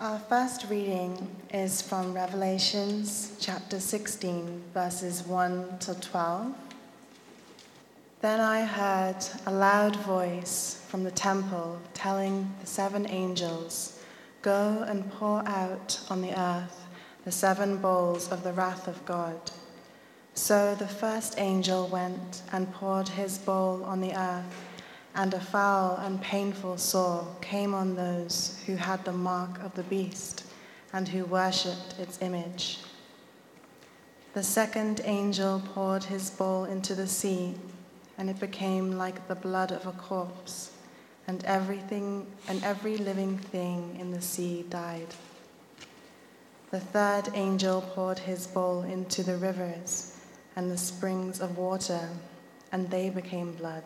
Our first reading is from Revelations chapter 16, verses 1 to 12. Then I heard a loud voice from the temple telling the seven angels, Go and pour out on the earth the seven bowls of the wrath of God. So the first angel went and poured his bowl on the earth and a foul and painful sore came on those who had the mark of the beast and who worshipped its image. The second angel poured his bowl into the sea, and it became like the blood of a corpse, and everything and every living thing in the sea died. The third angel poured his bowl into the rivers and the springs of water, and they became blood.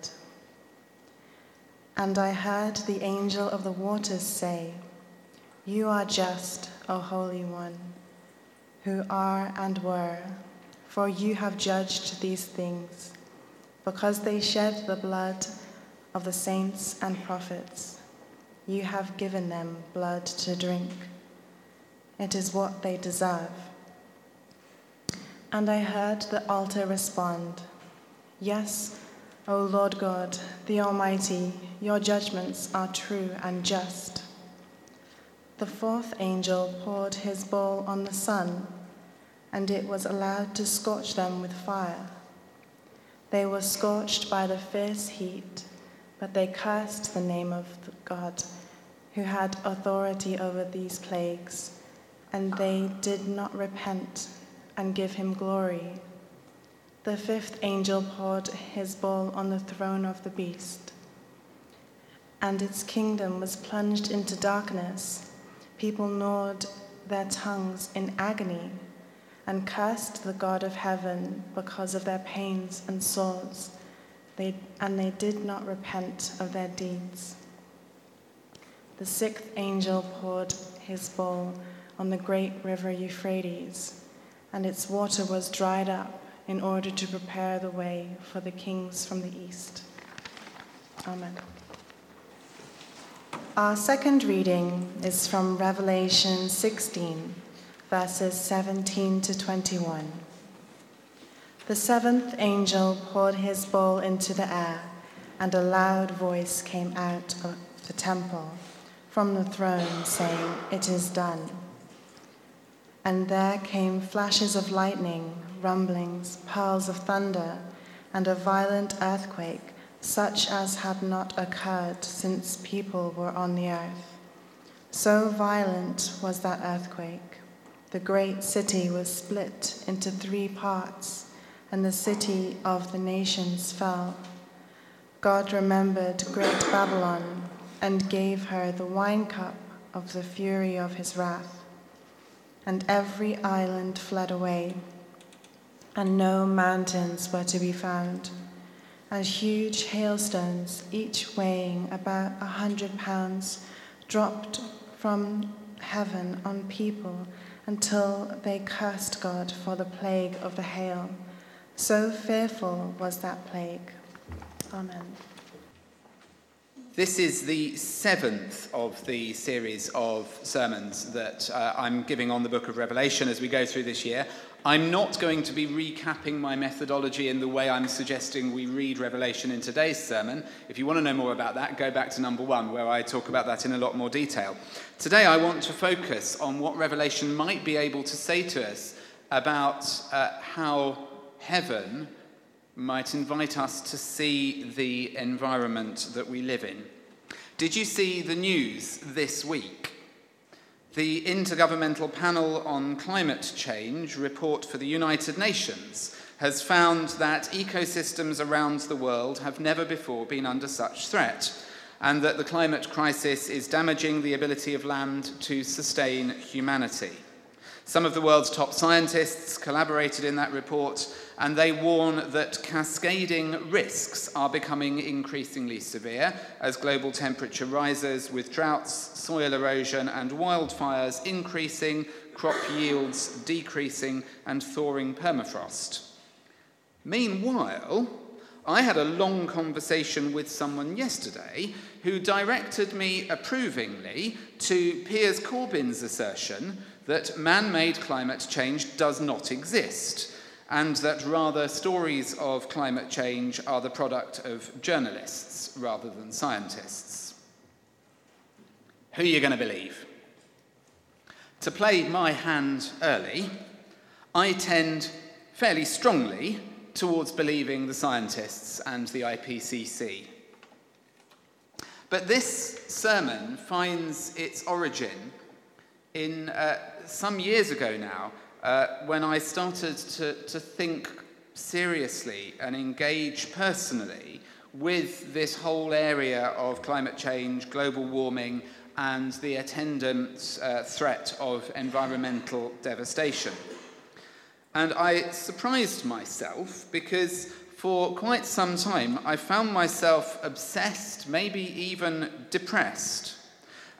And I heard the angel of the waters say, You are just, O Holy One, who are and were, for you have judged these things, because they shed the blood of the saints and prophets. You have given them blood to drink. It is what they deserve. And I heard the altar respond, Yes, O Lord God, the Almighty, your judgments are true and just. The fourth angel poured his bowl on the sun, and it was allowed to scorch them with fire. They were scorched by the fierce heat, but they cursed the name of God, who had authority over these plagues, and they did not repent and give him glory. The fifth angel poured his bowl on the throne of the beast, and its kingdom was plunged into darkness. People gnawed their tongues in agony and cursed the God of heaven because of their pains and sores, they, and they did not repent of their deeds. The sixth angel poured his bowl on the great river Euphrates, and its water was dried up in order to prepare the way for the kings from the east. Amen. Our second reading is from Revelation 16, verses 17 to 21. The seventh angel poured his bowl into the air, and a loud voice came out of the temple from the throne, saying, It is done. And there came flashes of lightning rumblings, pearls of thunder, and a violent earthquake, such as had not occurred since people were on the earth. So violent was that earthquake. The great city was split into three parts, and the city of the nations fell. God remembered great Babylon and gave her the wine cup of the fury of his wrath. And every island fled away and no mountains were to be found, and huge hailstones, each weighing about a hundred pounds, dropped from heaven on people until they cursed God for the plague of the hail. So fearful was that plague. Amen. This is the seventh of the series of sermons that uh, I'm giving on the book of Revelation as we go through this year. I'm not going to be recapping my methodology in the way I'm suggesting we read Revelation in today's sermon. If you want to know more about that, go back to number one, where I talk about that in a lot more detail. Today, I want to focus on what Revelation might be able to say to us about uh, how heaven might invite us to see the environment that we live in. Did you see the news this week? The Intergovernmental Panel on Climate Change report for the United Nations has found that ecosystems around the world have never before been under such threat, and that the climate crisis is damaging the ability of land to sustain humanity. Some of the world's top scientists collaborated in that report, and they warn that cascading risks are becoming increasingly severe as global temperature rises, with droughts, soil erosion, and wildfires increasing, crop yields decreasing, and thawing permafrost. Meanwhile, I had a long conversation with someone yesterday who directed me approvingly to Piers Corbyn's assertion that man made climate change does not exist, and that rather stories of climate change are the product of journalists rather than scientists. Who are you going to believe? To play my hand early, I tend fairly strongly towards believing the scientists and the IPCC. But this sermon finds its origin in uh, some years ago now uh, when I started to, to think seriously and engage personally with this whole area of climate change, global warming, and the attendant uh, threat of environmental devastation. And I surprised myself because for quite some time I found myself obsessed, maybe even depressed,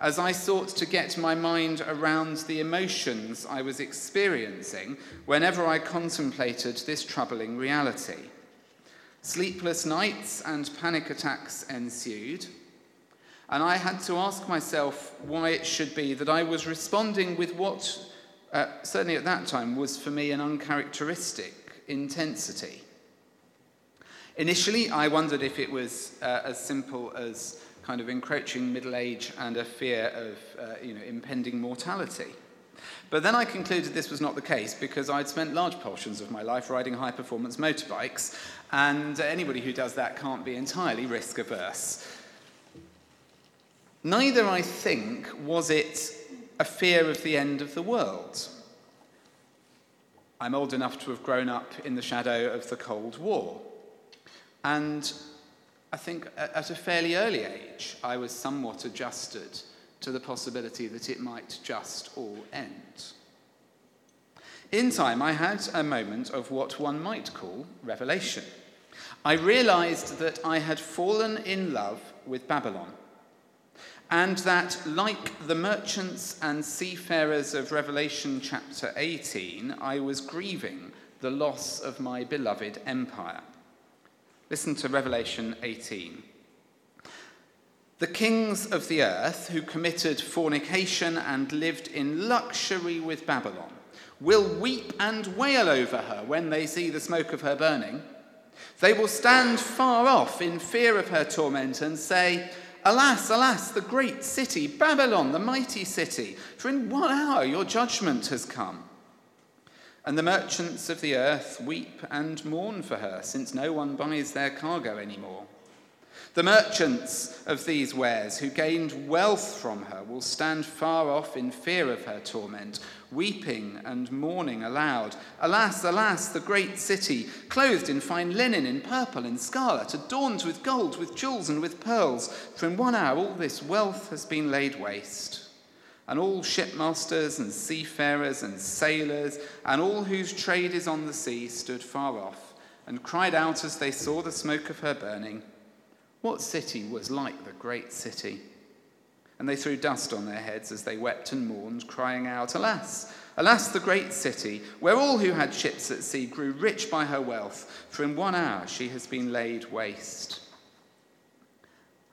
as I sought to get my mind around the emotions I was experiencing whenever I contemplated this troubling reality. Sleepless nights and panic attacks ensued, and I had to ask myself why it should be that I was responding with what uh, certainly at that time, was for me an uncharacteristic intensity. Initially, I wondered if it was uh, as simple as kind of encroaching middle age and a fear of uh, you know, impending mortality. But then I concluded this was not the case because I'd spent large portions of my life riding high performance motorbikes, and anybody who does that can't be entirely risk averse. Neither, I think, was it a fear of the end of the world. I'm old enough to have grown up in the shadow of the Cold War. And I think at a fairly early age, I was somewhat adjusted to the possibility that it might just all end. In time, I had a moment of what one might call revelation. I realized that I had fallen in love with Babylon and that, like the merchants and seafarers of Revelation chapter 18, I was grieving the loss of my beloved empire. Listen to Revelation 18. The kings of the earth who committed fornication and lived in luxury with Babylon will weep and wail over her when they see the smoke of her burning. They will stand far off in fear of her torment and say, Alas, alas, the great city, Babylon, the mighty city, for in one hour your judgment has come. And the merchants of the earth weep and mourn for her, since no one buys their cargo anymore. The merchants of these wares who gained wealth from her will stand far off in fear of her torment, weeping and mourning aloud. Alas, alas, the great city, clothed in fine linen, in purple and scarlet, adorned with gold, with jewels, and with pearls. For in one hour all this wealth has been laid waste. And all shipmasters and seafarers and sailors, and all whose trade is on the sea, stood far off, and cried out as they saw the smoke of her burning. What city was like the great city? And they threw dust on their heads as they wept and mourned, crying out, Alas, alas, the great city, where all who had ships at sea grew rich by her wealth, for in one hour she has been laid waste.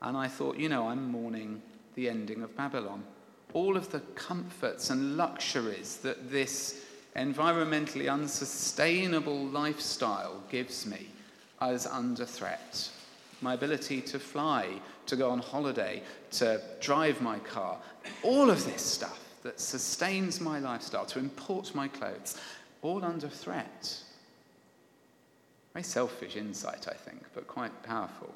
And I thought, you know, I'm mourning the ending of Babylon. All of the comforts and luxuries that this environmentally unsustainable lifestyle gives me as under threat my ability to fly, to go on holiday, to drive my car, all of this stuff that sustains my lifestyle, to import my clothes, all under threat. Very selfish insight, I think, but quite powerful.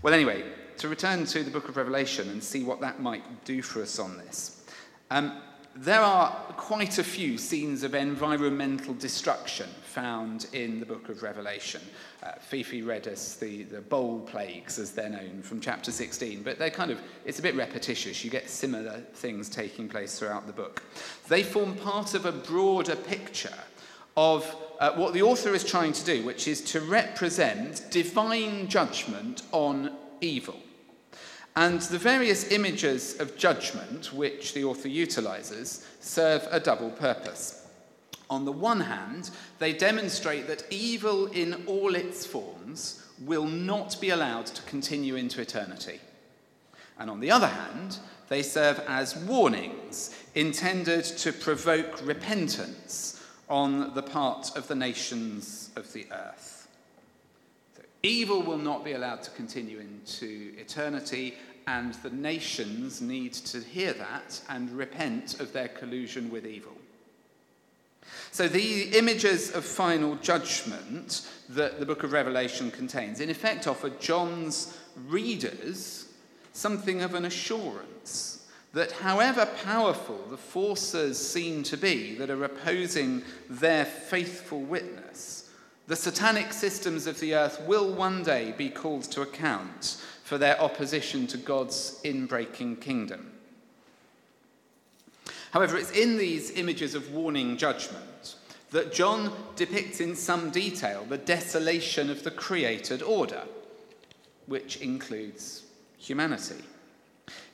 Well, anyway, to return to the book of Revelation and see what that might do for us on this. Um, there are quite a few scenes of environmental destruction found in the book of Revelation. Uh, Fifi read us the, the bowl plagues, as they're known, from chapter 16, but they're kind of, it's a bit repetitious. You get similar things taking place throughout the book. They form part of a broader picture of uh, what the author is trying to do, which is to represent divine judgment on evil. And the various images of judgment which the author utilizes serve a double purpose. On the one hand, they demonstrate that evil in all its forms will not be allowed to continue into eternity. And on the other hand, they serve as warnings intended to provoke repentance on the part of the nations of the earth. So evil will not be allowed to continue into eternity, and the nations need to hear that and repent of their collusion with evil. So, the images of final judgment that the book of Revelation contains, in effect, offer John's readers something of an assurance that, however powerful the forces seem to be that are opposing their faithful witness, the satanic systems of the earth will one day be called to account for their opposition to God's inbreaking kingdom. However, it's in these images of warning judgment that John depicts in some detail the desolation of the created order, which includes humanity.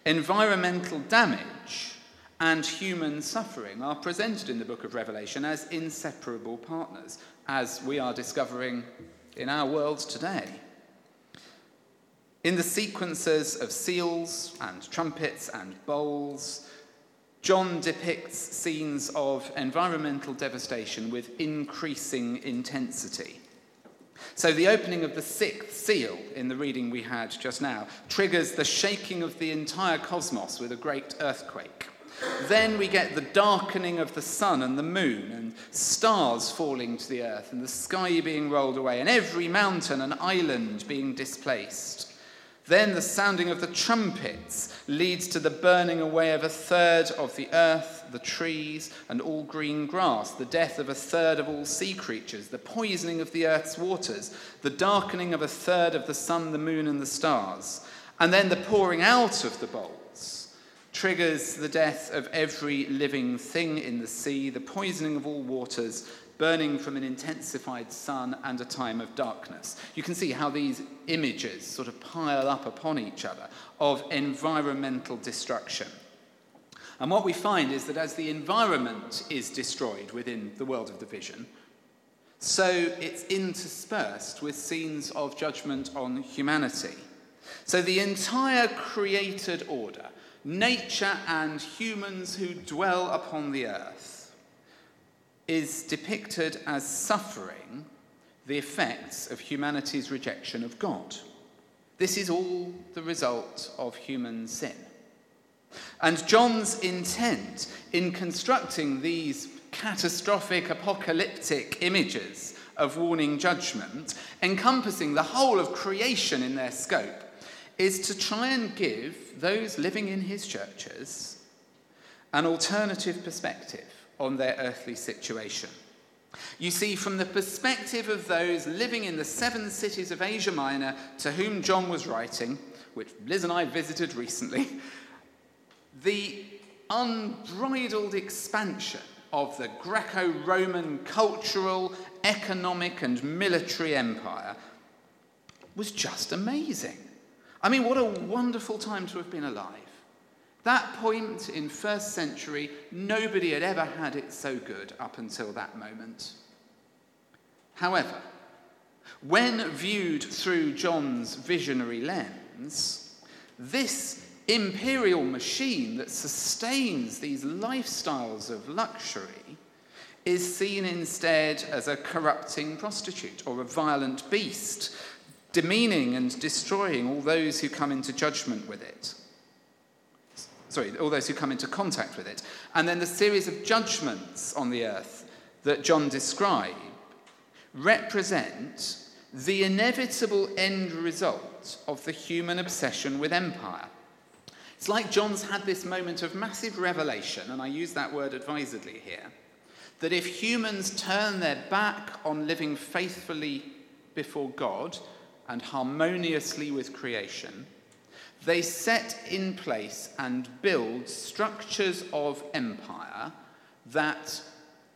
Environmental damage and human suffering are presented in the book of Revelation as inseparable partners, as we are discovering in our world today. In the sequences of seals and trumpets and bowls, John depicts scenes of environmental devastation with increasing intensity. So, the opening of the sixth seal in the reading we had just now triggers the shaking of the entire cosmos with a great earthquake. Then we get the darkening of the sun and the moon, and stars falling to the earth, and the sky being rolled away, and every mountain and island being displaced. Then the sounding of the trumpets leads to the burning away of a third of the earth, the trees, and all green grass, the death of a third of all sea creatures, the poisoning of the earth's waters, the darkening of a third of the sun, the moon, and the stars. And then the pouring out of the bowls triggers the death of every living thing in the sea, the poisoning of all waters, burning from an intensified sun and a time of darkness. You can see how these images sort of pile up upon each other of environmental destruction. And what we find is that as the environment is destroyed within the world of the vision, so it's interspersed with scenes of judgment on humanity. So the entire created order, nature and humans who dwell upon the earth, is depicted as suffering the effects of humanity's rejection of God. This is all the result of human sin. And John's intent in constructing these catastrophic apocalyptic images of warning judgment, encompassing the whole of creation in their scope, is to try and give those living in his churches an alternative perspective on their earthly situation. You see, from the perspective of those living in the seven cities of Asia Minor to whom John was writing, which Liz and I visited recently, the unbridled expansion of the Greco Roman cultural, economic, and military empire was just amazing. I mean, what a wonderful time to have been alive. That point in first century, nobody had ever had it so good up until that moment. However, when viewed through John's visionary lens, this imperial machine that sustains these lifestyles of luxury is seen instead as a corrupting prostitute or a violent beast, demeaning and destroying all those who come into judgment with it sorry, all those who come into contact with it. And then the series of judgments on the earth that John described represent the inevitable end result of the human obsession with empire. It's like John's had this moment of massive revelation, and I use that word advisedly here, that if humans turn their back on living faithfully before God and harmoniously with creation, they set in place and build structures of empire that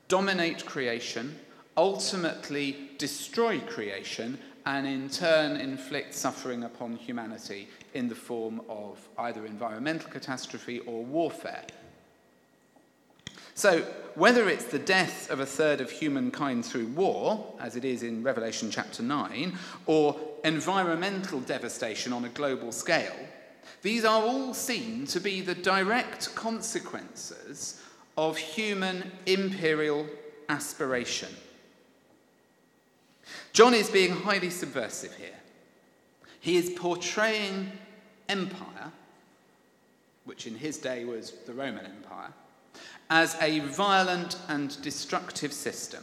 dominate creation, ultimately destroy creation, and in turn inflict suffering upon humanity in the form of either environmental catastrophe or warfare. So, whether it's the death of a third of humankind through war, as it is in Revelation chapter 9, or environmental devastation on a global scale, these are all seen to be the direct consequences of human imperial aspiration. John is being highly subversive here. He is portraying empire, which in his day was the Roman Empire, as a violent and destructive system.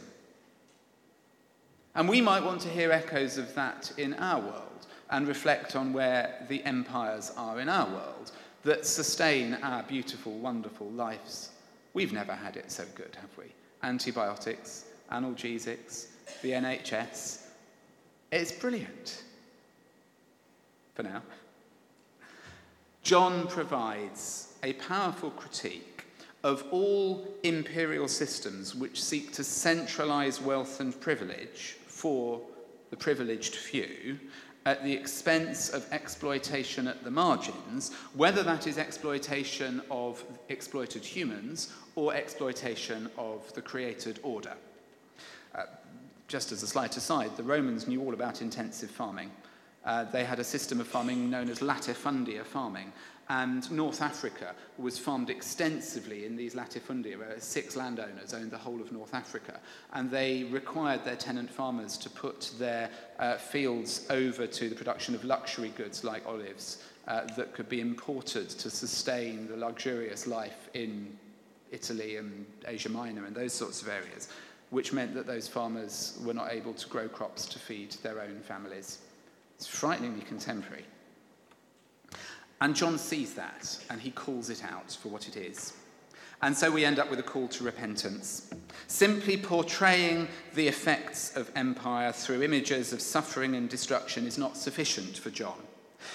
And we might want to hear echoes of that in our world and reflect on where the empires are in our world that sustain our beautiful, wonderful lives. We've never had it so good, have we? Antibiotics, analgesics, the NHS. It's brilliant. For now. John provides a powerful critique of all imperial systems which seek to centralize wealth and privilege for the privileged few at the expense of exploitation at the margins, whether that is exploitation of exploited humans or exploitation of the created order. Uh, just as a slight aside, the Romans knew all about intensive farming. Uh, they had a system of farming known as latifundia farming, and North Africa was farmed extensively in these latifundia, where six landowners owned the whole of North Africa. And they required their tenant farmers to put their uh, fields over to the production of luxury goods like olives uh, that could be imported to sustain the luxurious life in Italy and Asia Minor and those sorts of areas, which meant that those farmers were not able to grow crops to feed their own families. It's frighteningly contemporary. And John sees that and he calls it out for what it is. And so we end up with a call to repentance, simply portraying the effects of empire through images of suffering and destruction is not sufficient for John.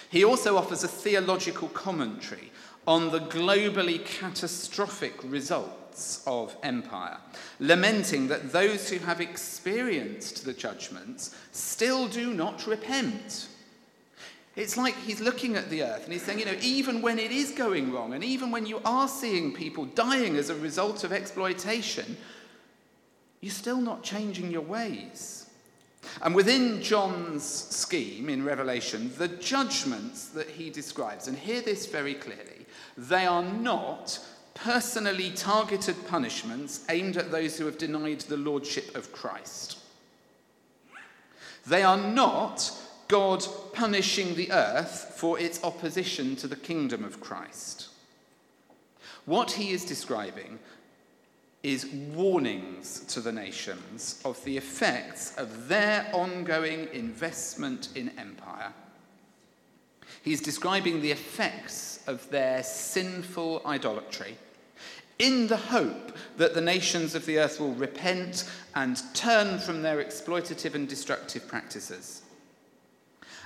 He also offers a theological commentary on the globally catastrophic of empire, lamenting that those who have experienced the judgments still do not repent. It's like he's looking at the earth and he's saying, you know, even when it is going wrong, and even when you are seeing people dying as a result of exploitation, you're still not changing your ways. And within John's scheme in Revelation, the judgments that he describes, and hear this very clearly, they are not personally targeted punishments aimed at those who have denied the lordship of Christ. They are not God punishing the earth for its opposition to the kingdom of Christ. What he is describing is warnings to the nations of the effects of their ongoing investment in empire. He's describing the effects of their sinful idolatry in the hope that the nations of the earth will repent and turn from their exploitative and destructive practices.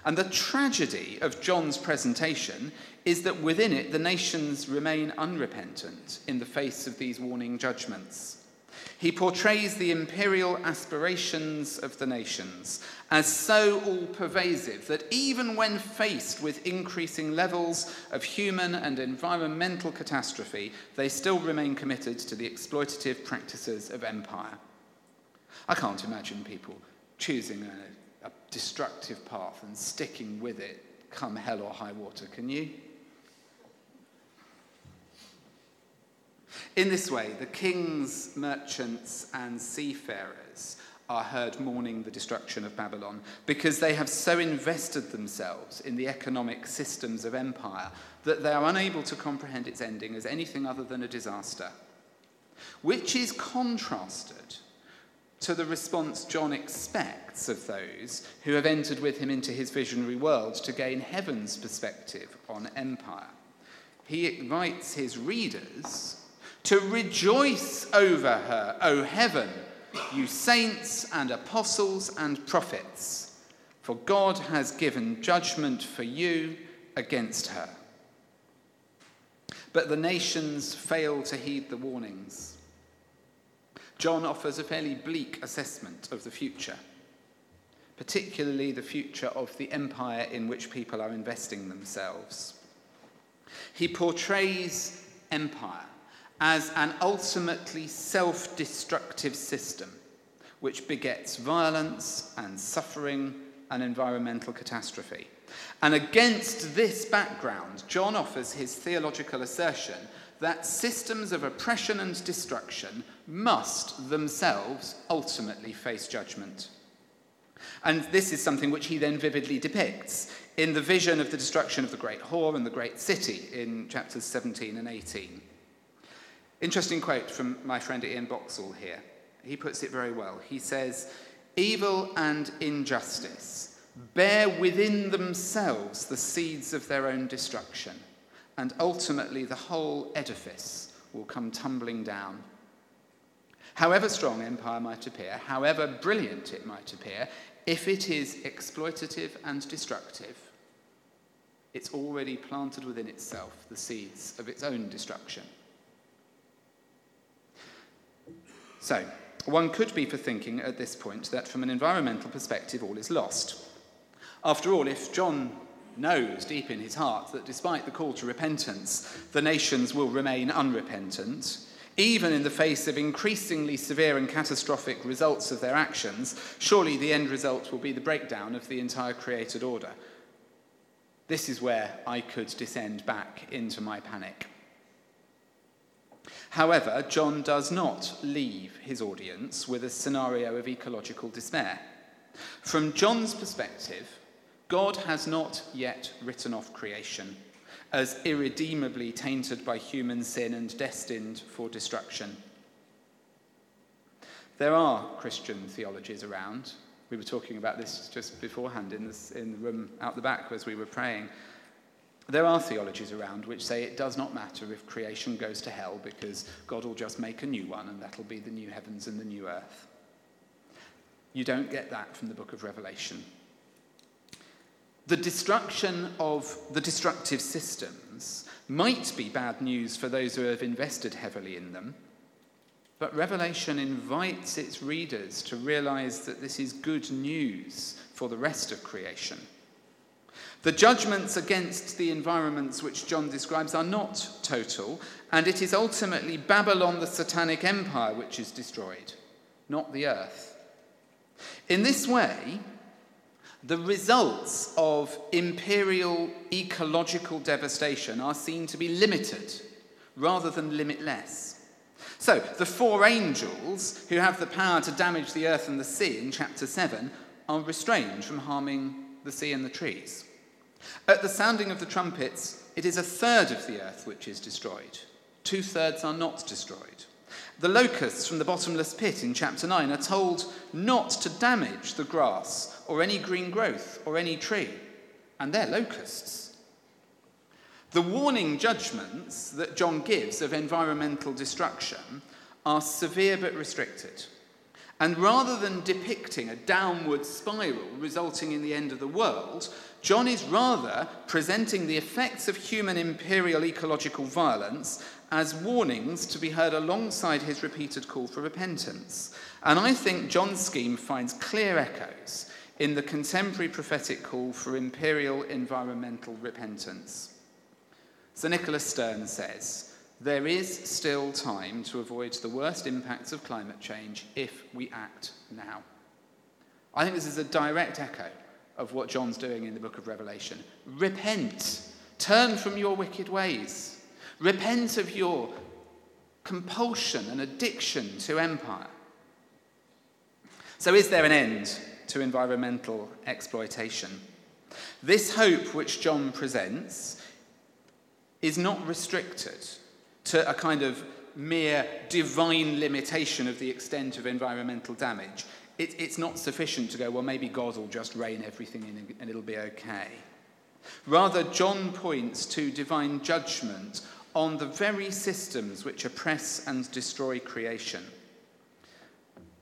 And the tragedy of John's presentation is that within it, the nations remain unrepentant in the face of these warning judgments. He portrays the imperial aspirations of the nations as so all pervasive that even when faced with increasing levels of human and environmental catastrophe, they still remain committed to the exploitative practices of empire. I can't imagine people choosing a a destructive path and sticking with it come hell or high water, can you? In this way, the kings, merchants, and seafarers are heard mourning the destruction of Babylon because they have so invested themselves in the economic systems of empire that they are unable to comprehend its ending as anything other than a disaster, which is contrasted to the response John expects of those who have entered with him into his visionary world to gain heaven's perspective on empire. He invites his readers to rejoice over her, O heaven, you saints and apostles and prophets, for God has given judgment for you against her. But the nations fail to heed the warnings. John offers a fairly bleak assessment of the future, particularly the future of the empire in which people are investing themselves. He portrays empire as an ultimately self destructive system which begets violence and suffering and environmental catastrophe. And against this background, John offers his theological assertion that systems of oppression and destruction must themselves ultimately face judgment. And this is something which he then vividly depicts in the vision of the destruction of the great whore and the great city in chapters 17 and 18. Interesting quote from my friend Ian Boxall here. He puts it very well. He says, Evil and injustice bear within themselves the seeds of their own destruction, and ultimately the whole edifice will come tumbling down. However strong empire might appear, however brilliant it might appear, if it is exploitative and destructive, it's already planted within itself the seeds of its own destruction. So, one could be for thinking at this point that from an environmental perspective, all is lost. After all, if John knows deep in his heart that despite the call to repentance, the nations will remain unrepentant, even in the face of increasingly severe and catastrophic results of their actions, surely the end result will be the breakdown of the entire created order. This is where I could descend back into my panic. However, John does not leave his audience with a scenario of ecological despair. From John's perspective, God has not yet written off creation as irredeemably tainted by human sin and destined for destruction. There are Christian theologies around. We were talking about this just beforehand in, this, in the room out the back as we were praying. There are theologies around which say it does not matter if creation goes to hell because God will just make a new one and that'll be the new heavens and the new earth. You don't get that from the book of Revelation. The destruction of the destructive systems might be bad news for those who have invested heavily in them, but Revelation invites its readers to realize that this is good news for the rest of creation. The judgments against the environments which John describes are not total, and it is ultimately Babylon, the satanic empire, which is destroyed, not the earth. In this way, the results of imperial ecological devastation are seen to be limited rather than limitless. So, the four angels who have the power to damage the earth and the sea in chapter 7 are restrained from harming the sea and the trees. At the sounding of the trumpets, it is a third of the earth which is destroyed. Two thirds are not destroyed. The locusts from the bottomless pit in chapter 9 are told not to damage the grass or any green growth or any tree, and they're locusts. The warning judgments that John gives of environmental destruction are severe but restricted. And rather than depicting a downward spiral resulting in the end of the world, John is rather presenting the effects of human imperial ecological violence as warnings to be heard alongside his repeated call for repentance. And I think John's scheme finds clear echoes in the contemporary prophetic call for imperial environmental repentance. Sir Nicholas Stern says, there is still time to avoid the worst impacts of climate change if we act now. I think this is a direct echo of what John's doing in the book of Revelation. Repent, turn from your wicked ways, repent of your compulsion and addiction to empire. So, is there an end to environmental exploitation? This hope which John presents is not restricted to a kind of mere divine limitation of the extent of environmental damage. It, it's not sufficient to go, well, maybe God will just rein everything in and it'll be okay. Rather, John points to divine judgment on the very systems which oppress and destroy creation.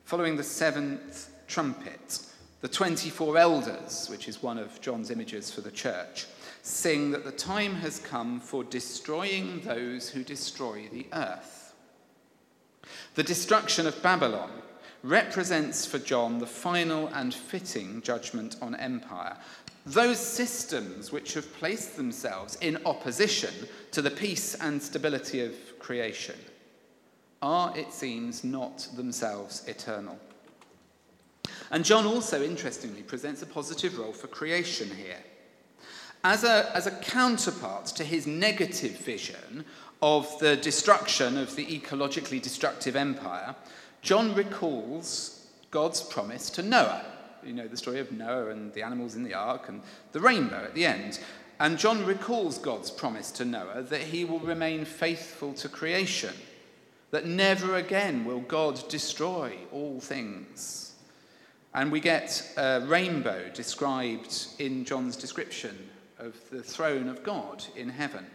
Following the seventh trumpet, the 24 elders, which is one of John's images for the church, sing that the time has come for destroying those who destroy the earth. The destruction of Babylon represents for John the final and fitting judgment on empire. Those systems which have placed themselves in opposition to the peace and stability of creation. are, it seems, not themselves eternal. And John also, interestingly, presents a positive role for creation here. As a, as a counterpart to his negative vision of the destruction of the ecologically destructive empire, John recalls God's promise to Noah. You know the story of Noah and the animals in the ark and the rainbow at the end. And John recalls God's promise to Noah that he will remain faithful to creation, that never again will God destroy all things. And we get a rainbow described in John's description of the throne of God in heaven.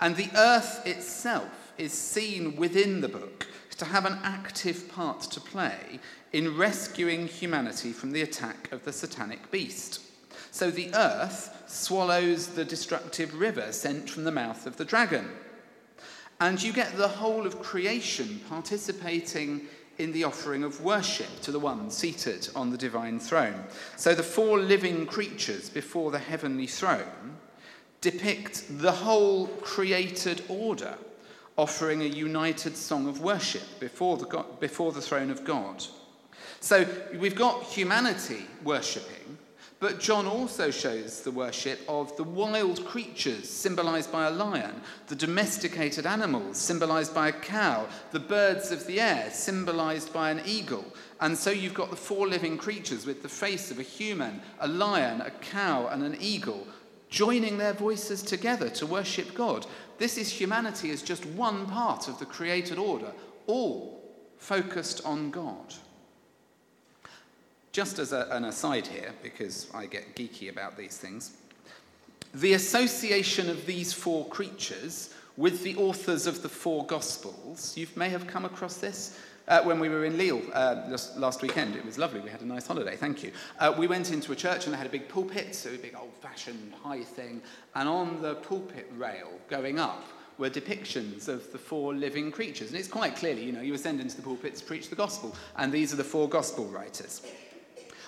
And the earth itself is seen within the book to have an active part to play in rescuing humanity from the attack of the satanic beast. So the earth swallows the destructive river sent from the mouth of the dragon. And you get the whole of creation participating in the offering of worship to the one seated on the divine throne. So the four living creatures before the heavenly throne depict the whole created order offering a united song of worship before the, God, before the throne of God. So we've got humanity worshipping, but John also shows the worship of the wild creatures, symbolized by a lion, the domesticated animals, symbolized by a cow, the birds of the air, symbolized by an eagle. And so you've got the four living creatures with the face of a human, a lion, a cow, and an eagle, joining their voices together to worship God. This is humanity as just one part of the created order, all focused on God. Just as a, an aside here, because I get geeky about these things, the association of these four creatures with the authors of the four Gospels, you may have come across this. Uh, when we were in Lille uh, last weekend, it was lovely. We had a nice holiday, thank you. Uh, we went into a church and they had a big pulpit, so a big old fashioned high thing. And on the pulpit rail going up were depictions of the four living creatures. And it's quite clearly, you know, you ascend into the pulpit to preach the gospel, and these are the four gospel writers.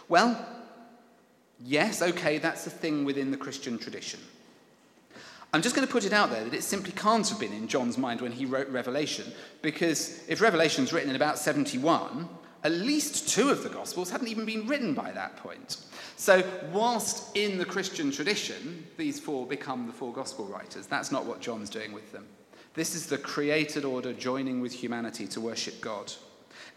Well, yes, okay, that's a thing within the Christian tradition. I'm just going to put it out there that it simply can't have been in John's mind when he wrote Revelation, because if Revelation's written in about 71, at least two of the Gospels hadn't even been written by that point. So, whilst in the Christian tradition, these four become the four Gospel writers, that's not what John's doing with them. This is the created order joining with humanity to worship God.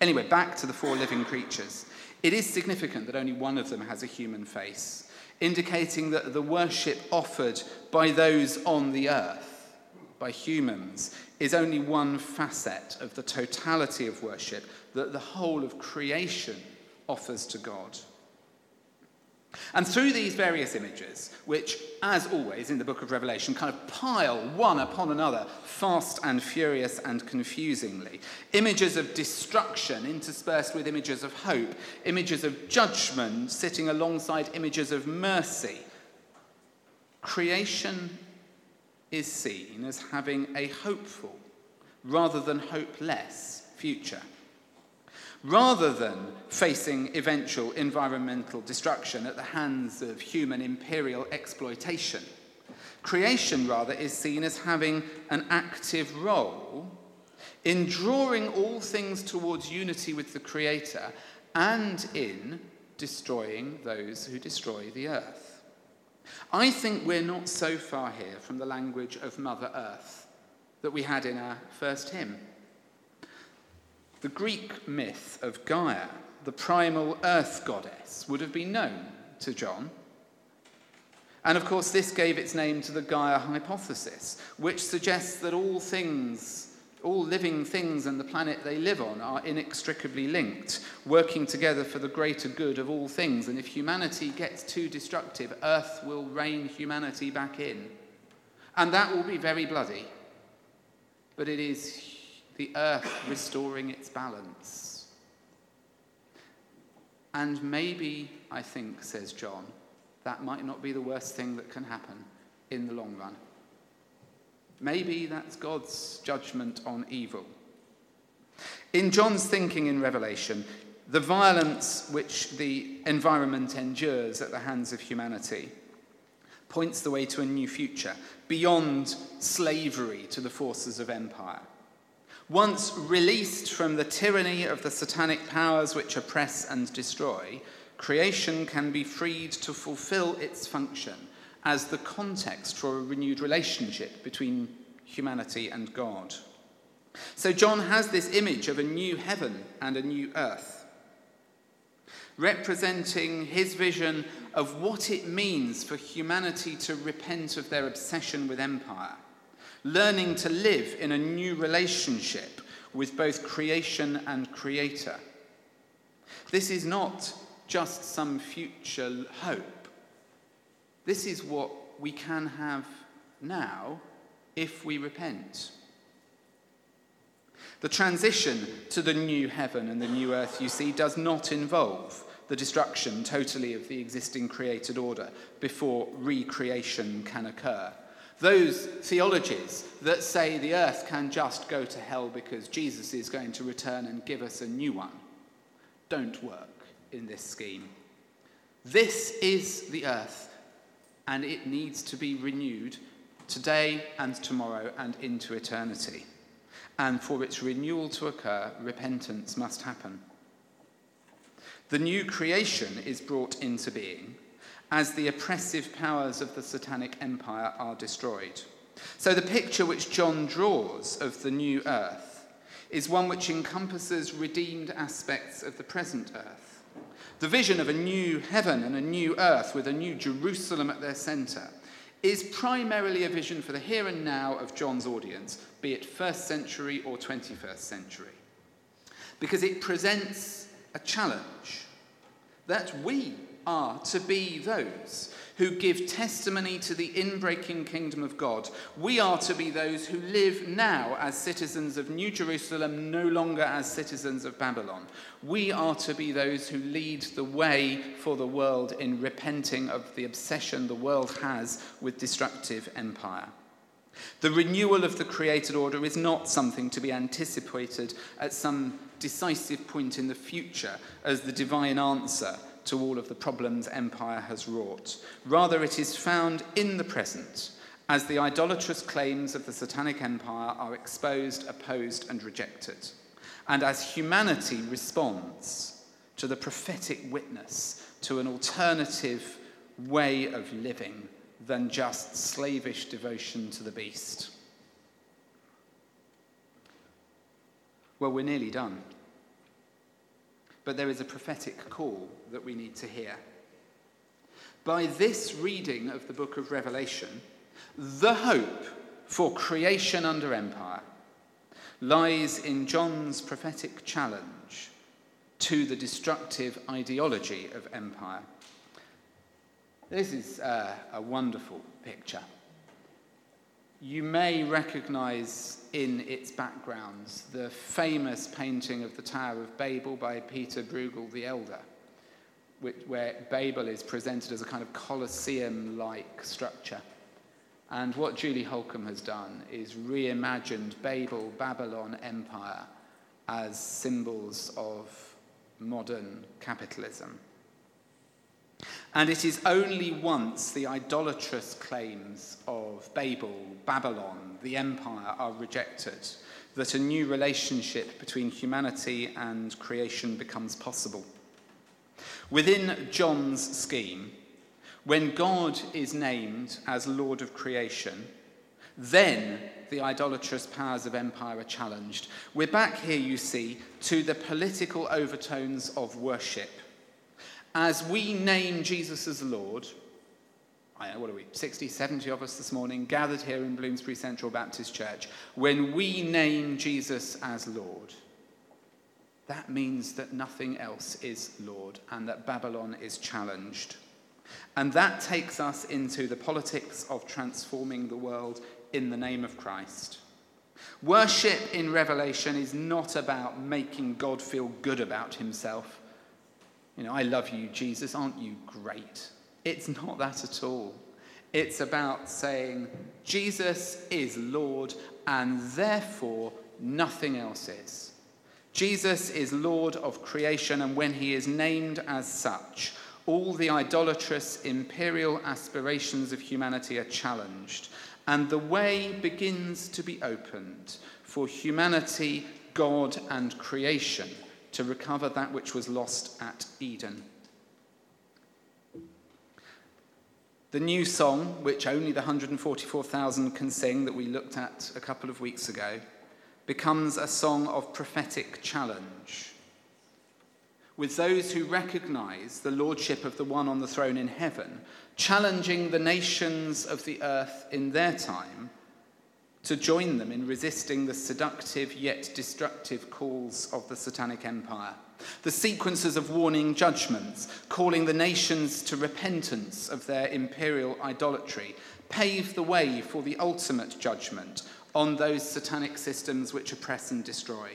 Anyway, back to the four living creatures. It is significant that only one of them has a human face indicating that the worship offered by those on the earth, by humans, is only one facet of the totality of worship that the whole of creation offers to God. And through these various images, which, as always in the book of Revelation, kind of pile one upon another, fast and furious and confusingly, images of destruction interspersed with images of hope, images of judgment sitting alongside images of mercy, creation is seen as having a hopeful rather than hopeless future rather than facing eventual environmental destruction at the hands of human imperial exploitation. Creation, rather, is seen as having an active role in drawing all things towards unity with the Creator and in destroying those who destroy the earth. I think we're not so far here from the language of Mother Earth that we had in our first hymn. The Greek myth of Gaia, the primal earth goddess, would have been known to John. And of course, this gave its name to the Gaia hypothesis, which suggests that all things, all living things and the planet they live on are inextricably linked, working together for the greater good of all things. And if humanity gets too destructive, Earth will rein humanity back in. And that will be very bloody. But it is the earth restoring its balance. And maybe, I think, says John, that might not be the worst thing that can happen in the long run. Maybe that's God's judgment on evil. In John's thinking in Revelation, the violence which the environment endures at the hands of humanity points the way to a new future, beyond slavery to the forces of empire Once released from the tyranny of the satanic powers which oppress and destroy, creation can be freed to fulfill its function as the context for a renewed relationship between humanity and God. So John has this image of a new heaven and a new earth, representing his vision of what it means for humanity to repent of their obsession with empire learning to live in a new relationship with both creation and creator. This is not just some future hope. This is what we can have now if we repent. The transition to the new heaven and the new earth, you see, does not involve the destruction totally of the existing created order before recreation can occur. Those theologies that say the earth can just go to hell because Jesus is going to return and give us a new one don't work in this scheme. This is the earth, and it needs to be renewed today and tomorrow and into eternity. And for its renewal to occur, repentance must happen. The new creation is brought into being as the oppressive powers of the satanic empire are destroyed. So, the picture which John draws of the new earth is one which encompasses redeemed aspects of the present earth. The vision of a new heaven and a new earth with a new Jerusalem at their centre is primarily a vision for the here and now of John's audience, be it first century or 21st century, because it presents a challenge that we are to be those who give testimony to the inbreaking kingdom of God. We are to be those who live now as citizens of New Jerusalem, no longer as citizens of Babylon. We are to be those who lead the way for the world in repenting of the obsession the world has with destructive empire. The renewal of the created order is not something to be anticipated at some decisive point in the future as the divine answer to all of the problems empire has wrought. Rather, it is found in the present as the idolatrous claims of the satanic empire are exposed, opposed, and rejected, and as humanity responds to the prophetic witness to an alternative way of living than just slavish devotion to the beast. Well, we're nearly done. But there is a prophetic call that we need to hear. By this reading of the book of Revelation, the hope for creation under empire lies in John's prophetic challenge to the destructive ideology of empire. This is uh, a wonderful picture. You may recognize in its backgrounds the famous painting of the Tower of Babel by Peter Bruegel the Elder, where Babel is presented as a kind of Colosseum like structure. And what Julie Holcomb has done is reimagined Babel, Babylon Empire as symbols of modern capitalism. And it is only once the idolatrous claims of Babel, Babylon, the empire are rejected that a new relationship between humanity and creation becomes possible. Within John's scheme, when God is named as Lord of creation, then the idolatrous powers of empire are challenged. We're back here, you see, to the political overtones of worship as we name Jesus as Lord, I know, what are we, 60, 70 of us this morning gathered here in Bloomsbury Central Baptist Church, when we name Jesus as Lord, that means that nothing else is Lord and that Babylon is challenged. And that takes us into the politics of transforming the world in the name of Christ. Worship in Revelation is not about making God feel good about himself. You know, I love you, Jesus, aren't you great? It's not that at all. It's about saying, Jesus is Lord, and therefore nothing else is. Jesus is Lord of creation, and when he is named as such, all the idolatrous imperial aspirations of humanity are challenged, and the way begins to be opened for humanity, God, and creation to recover that which was lost at Eden. The new song, which only the 144,000 can sing that we looked at a couple of weeks ago, becomes a song of prophetic challenge. With those who recognize the lordship of the one on the throne in heaven, challenging the nations of the earth in their time to join them in resisting the seductive yet destructive calls of the satanic empire. The sequences of warning judgments, calling the nations to repentance of their imperial idolatry, pave the way for the ultimate judgment on those satanic systems which oppress and destroy.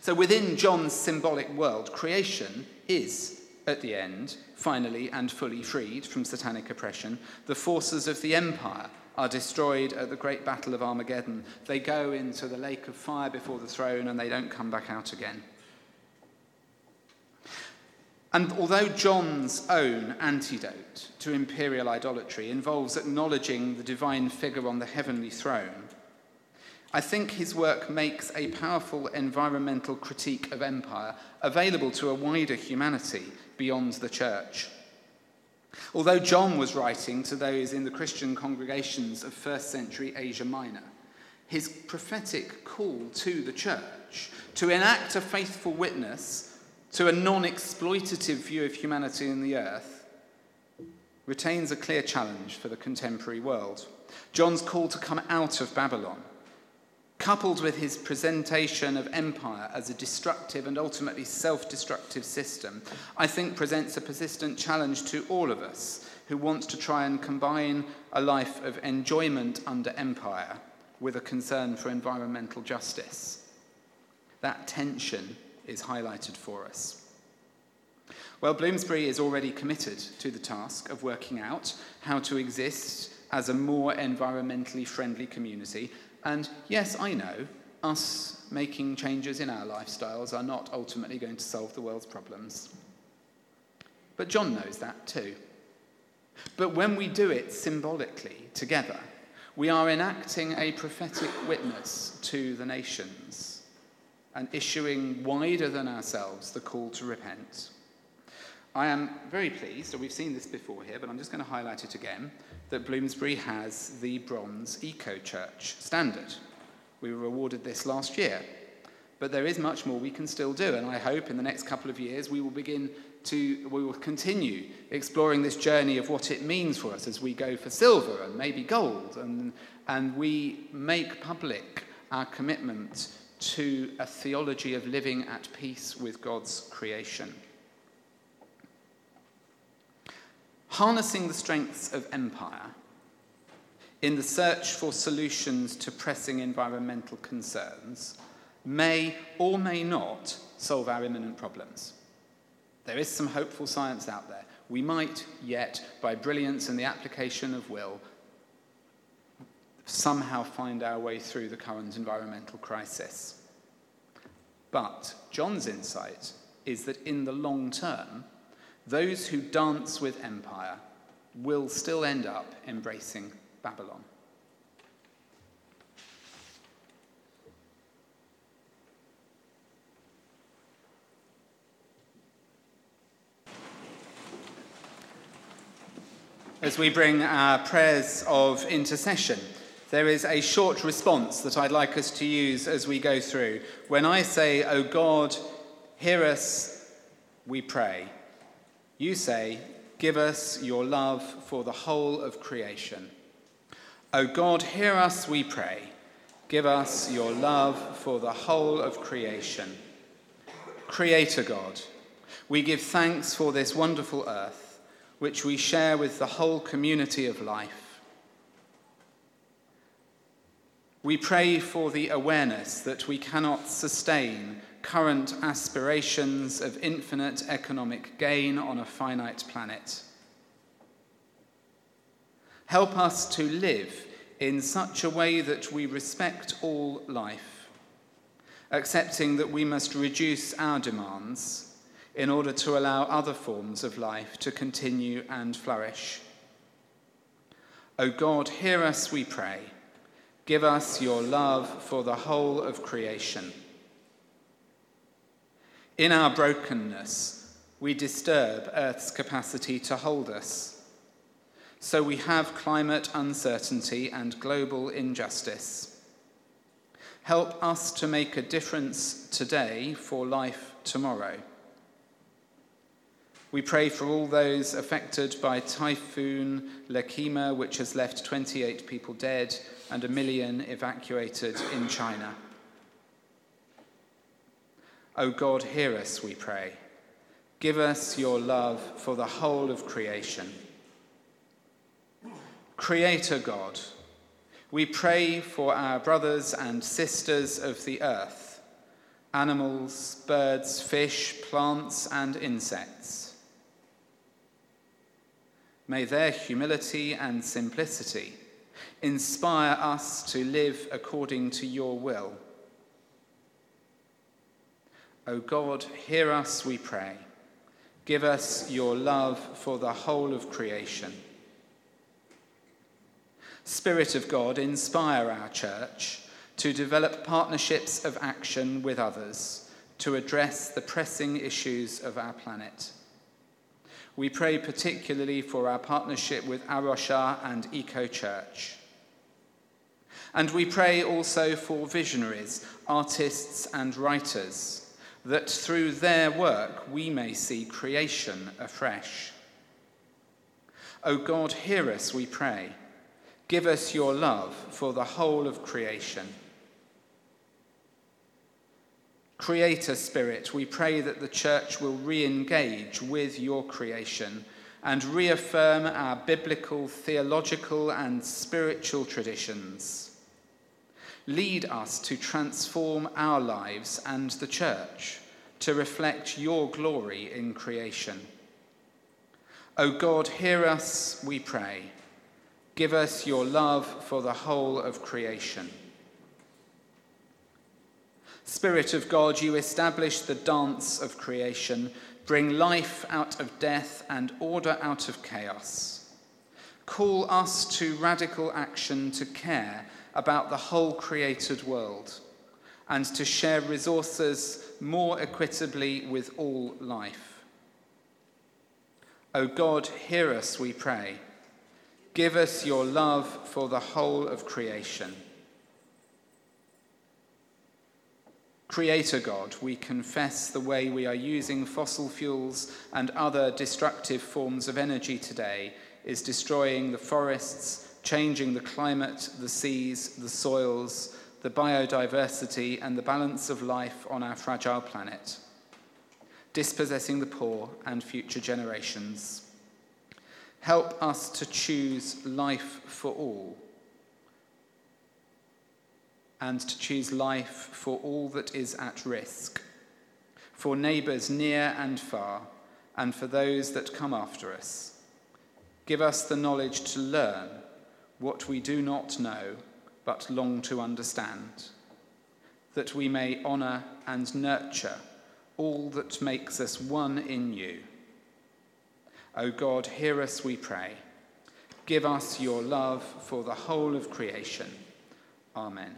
So, within John's symbolic world, creation is, at the end, finally and fully freed from satanic oppression. The forces of the empire are destroyed at the great battle of Armageddon. They go into the lake of fire before the throne and they don't come back out again. And although John's own antidote to imperial idolatry involves acknowledging the divine figure on the heavenly throne, I think his work makes a powerful environmental critique of empire available to a wider humanity beyond the church. Although John was writing to those in the Christian congregations of first century Asia Minor, his prophetic call to the church to enact a faithful witness to a non exploitative view of humanity and the earth retains a clear challenge for the contemporary world. John's call to come out of Babylon, coupled with his presentation of empire as a destructive and ultimately self destructive system, I think presents a persistent challenge to all of us who want to try and combine a life of enjoyment under empire with a concern for environmental justice. That tension is highlighted for us. Well, Bloomsbury is already committed to the task of working out how to exist as a more environmentally friendly community. And yes, I know us making changes in our lifestyles are not ultimately going to solve the world's problems. But John knows that too. But when we do it symbolically together, we are enacting a prophetic witness to the nations and issuing wider than ourselves the call to repent. I am very pleased, and we've seen this before here, but I'm just going to highlight it again, that Bloomsbury has the Bronze Eco Church standard. We were awarded this last year. But there is much more we can still do, and I hope in the next couple of years we will begin to, we will continue exploring this journey of what it means for us as we go for silver and maybe gold, and, and we make public our commitment to a theology of living at peace with God's creation. Harnessing the strengths of empire in the search for solutions to pressing environmental concerns may or may not solve our imminent problems. There is some hopeful science out there. We might yet, by brilliance and the application of will, somehow find our way through the current environmental crisis. But John's insight is that in the long term, those who dance with empire will still end up embracing Babylon. As we bring our prayers of intercession, there is a short response that I'd like us to use as we go through. When I say, O God, hear us, we pray, you say, Give us your love for the whole of creation. O God, hear us, we pray. Give us your love for the whole of creation. Creator God, we give thanks for this wonderful earth, which we share with the whole community of life. We pray for the awareness that we cannot sustain current aspirations of infinite economic gain on a finite planet. Help us to live in such a way that we respect all life, accepting that we must reduce our demands in order to allow other forms of life to continue and flourish. O God, hear us, we pray Give us your love for the whole of creation. In our brokenness, we disturb Earth's capacity to hold us. So we have climate uncertainty and global injustice. Help us to make a difference today for life tomorrow. We pray for all those affected by Typhoon Lekima, which has left 28 people dead and a million evacuated in China. O God, hear us, we pray. Give us your love for the whole of creation. Creator God, we pray for our brothers and sisters of the earth, animals, birds, fish, plants, and insects. May their humility and simplicity inspire us to live according to your will O God, hear us, we pray. Give us your love for the whole of creation. Spirit of God, inspire our church to develop partnerships of action with others to address the pressing issues of our planet. We pray particularly for our partnership with A Rocha and Eco Church. And we pray also for visionaries, artists, and writers that through their work we may see creation afresh. O God, hear us, we pray. Give us your love for the whole of creation. Creator Spirit, we pray that the Church will re engage with your creation and reaffirm our biblical, theological, and spiritual traditions Lead us to transform our lives and the church to reflect your glory in creation. O God, hear us, we pray. Give us your love for the whole of creation. Spirit of God, you establish the dance of creation, bring life out of death and order out of chaos. Call us to radical action to care about the whole created world and to share resources more equitably with all life. O God, hear us, we pray. Give us your love for the whole of creation. Creator God, we confess the way we are using fossil fuels and other destructive forms of energy today is destroying the forests changing the climate, the seas, the soils, the biodiversity, and the balance of life on our fragile planet, dispossessing the poor and future generations. Help us to choose life for all and to choose life for all that is at risk, for neighbours near and far, and for those that come after us. Give us the knowledge to learn what we do not know but long to understand, that we may honour and nurture all that makes us one in you. O God, hear us, we pray. Give us your love for the whole of creation. Amen.